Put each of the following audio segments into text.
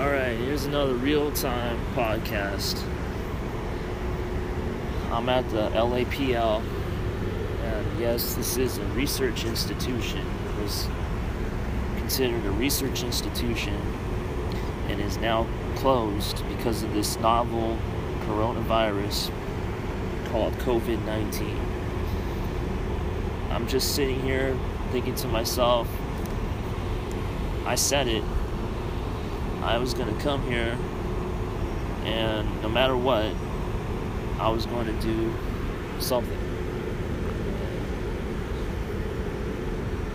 All right, here's another real time podcast. I'm at the LAPL, and yes, this is a research institution. It was considered a research institution and is now closed because of this novel coronavirus called COVID 19. I'm just sitting here thinking to myself, I said it. I was going to come here, and no matter what, I was going to do something.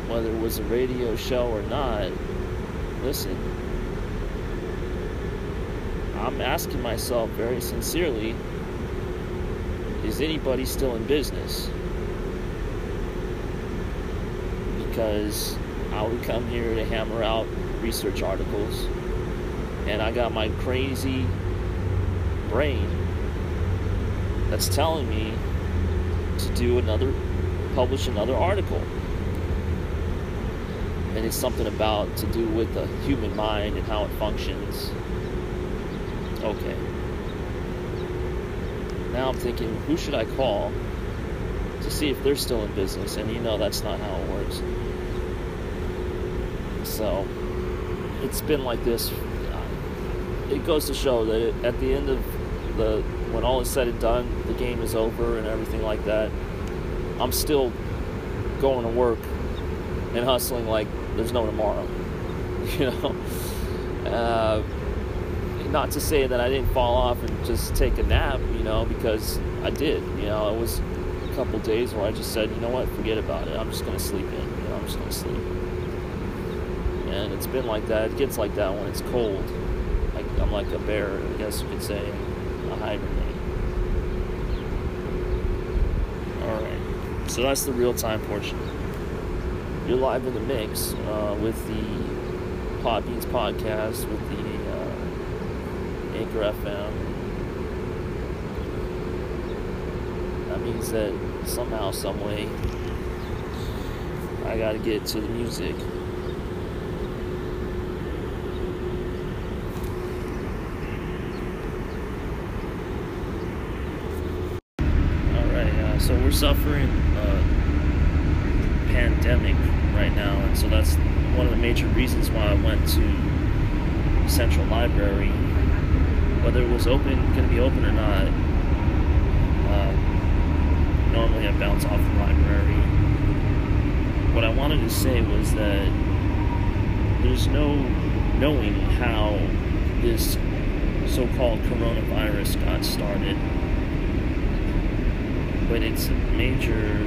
Whether it was a radio show or not, listen, I'm asking myself very sincerely is anybody still in business? Because I would come here to hammer out research articles, and I got my crazy brain that's telling me to do another, publish another article. And it's something about to do with the human mind and how it functions. Okay. Now I'm thinking, who should I call to see if they're still in business? And you know that's not how it works. So it's been like this. It goes to show that it, at the end of the when all is said and done, the game is over and everything like that. I'm still going to work and hustling like there's no tomorrow. You know, uh, not to say that I didn't fall off and just take a nap, you know, because I did. You know, it was a couple days where I just said, you know what, forget about it. I'm just gonna sleep in. You know, I'm just gonna sleep. And it's been like that. It gets like that when it's cold. I'm like a bear, I guess you could say, a hibernate. All right. So that's the real time portion. You're live in the mix uh, with the Podbeans podcast with the uh, Anchor FM. That means that somehow, some way, I got to get to the music. All right. Uh, so we're suffering a pandemic right now, and so that's one of the major reasons why I went to Central Library, whether it was open, going to be open or not. Uh, normally, I bounce off the library. What I wanted to say was that there's no knowing how this so-called coronavirus got started, but it's a major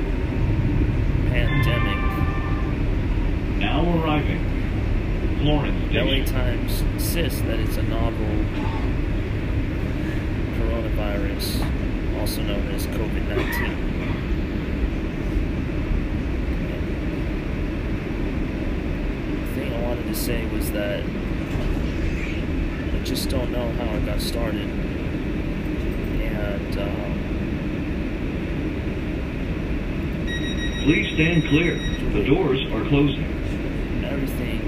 pandemic now arriving. Florence LA. Times insists that it's a novel coronavirus, also known as COVID 19. The thing I wanted to say was that I just don't know how it got started. And um, Please stand clear. The doors are closing. everything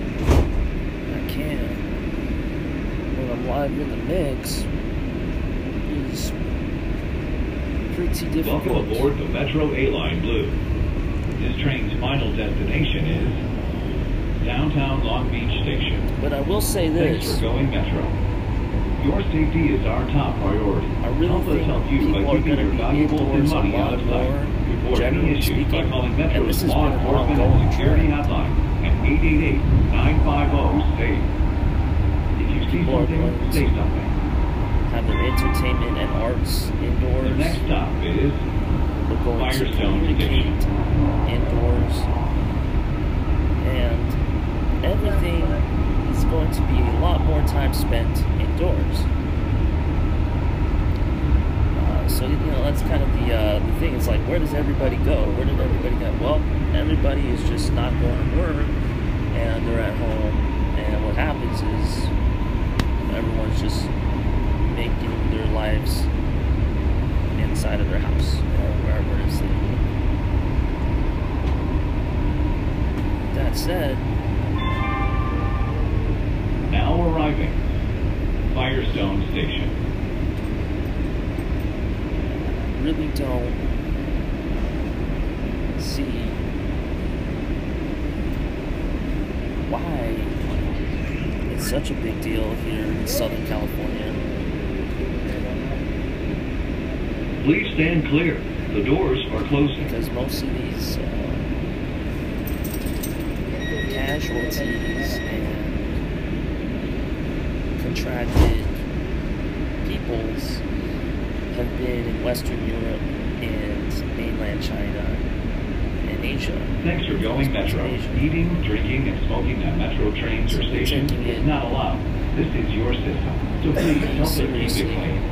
I can when I'm live in the mix is pretty difficult. Welcome aboard the Metro A-Line Blue. This train's final destination is downtown Long Beach Station. But I will say this. Thanks for going Metro. Your safety is our top priority. I really help us help you by keeping your valuables and money out of sight. Report any issues by calling and Metro's law enforcement and security hotline at 888-950-SAFE. If you see something, say something. Have their entertainment and arts The indoors. next stop is We're going to Firestone communicate indoors. And everything is going to be a lot more time spent indoors. Uh, so, you know, that's kind of the, uh, the thing. It's like, where does everybody go? Where did everybody go? Well, everybody is just not going to work and they're at home. And what happens is everyone's just making their lives inside of their house or wherever it is they live. That said, now arriving. Firestone Station. Really don't see why it's such a big deal here in Southern California. Please stand clear. The doors are closing. because most of these uh, casualties and contracted peoples have been in Western Europe and mainland China and Asia. Thanks for going Metro. Eating, drinking, and smoking at Metro trains or stations Taking it. is not allowed. This is your system. So please help us keep it clean.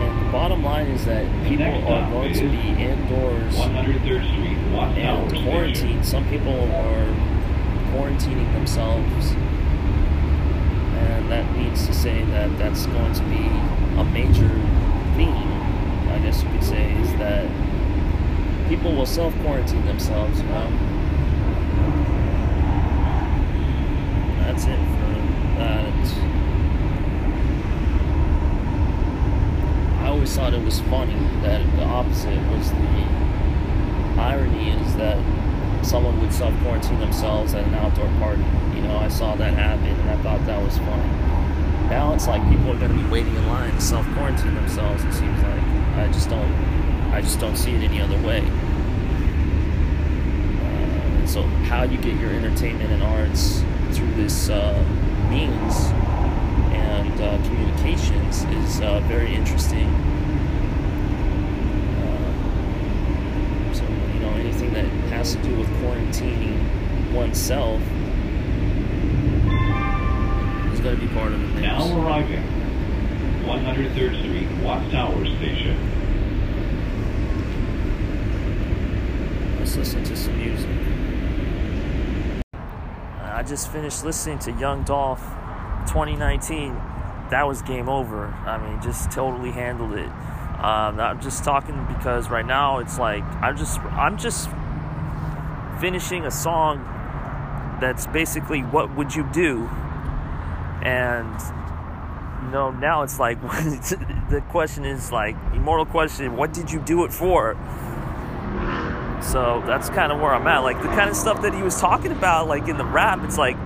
And the bottom line is that people are going to be indoors 103rd Street, and Station. quarantine. Some people are quarantining themselves, and that means to say that that's going to be a major theme. I guess you could say is that people will self quarantine themselves. You that's it for that. I always thought it was funny that the opposite was the irony is that someone would self quarantine themselves at an outdoor party. You know, I saw that happen and I thought that was funny. Now it's like people are going to be waiting in line to self quarantine themselves. It seems like I just don't, I just don't see it any other way. Uh, so how you get your entertainment and arts through this uh, means and uh, communications is uh, very interesting. Uh, so you know anything that has to do with quarantining oneself is going to be part of the mix. Now arriving. 103rd Street, Watts Tower Station. Let's listen to some music. Uh, I just finished listening to Young Dolph 2019. That was game over. I mean, just totally handled it. Um, I'm just talking because right now it's like I'm just I'm just finishing a song that's basically what would you do, and you know now it's like the question is like immortal question: what did you do it for? So that's kind of where I'm at. Like the kind of stuff that he was talking about, like in the rap, it's like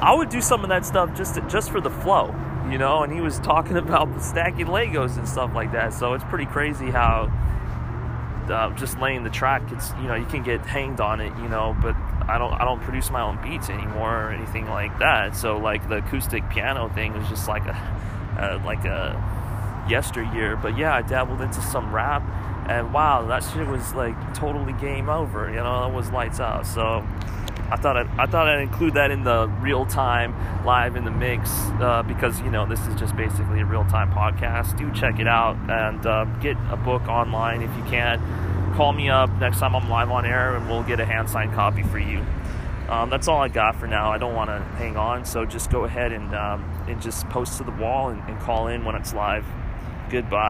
I would do some of that stuff just to, just for the flow, you know. And he was talking about the stacking Legos and stuff like that. So it's pretty crazy how uh, just laying the track, it's you know you can get hanged on it, you know. But I don't I don't produce my own beats anymore or anything like that. So like the acoustic piano thing was just like a uh, like a yesteryear. But yeah, I dabbled into some rap and wow, that shit was like totally game over. You know, it was lights out. So I thought I'd, I thought I'd include that in the real time, live in the mix, uh, because you know this is just basically a real time podcast. Do check it out and uh, get a book online if you can. Call me up next time I'm live on air, and we'll get a hand signed copy for you. Um, that's all I got for now. I don't want to hang on, so just go ahead and um, and just post to the wall and, and call in when it's live. Goodbye.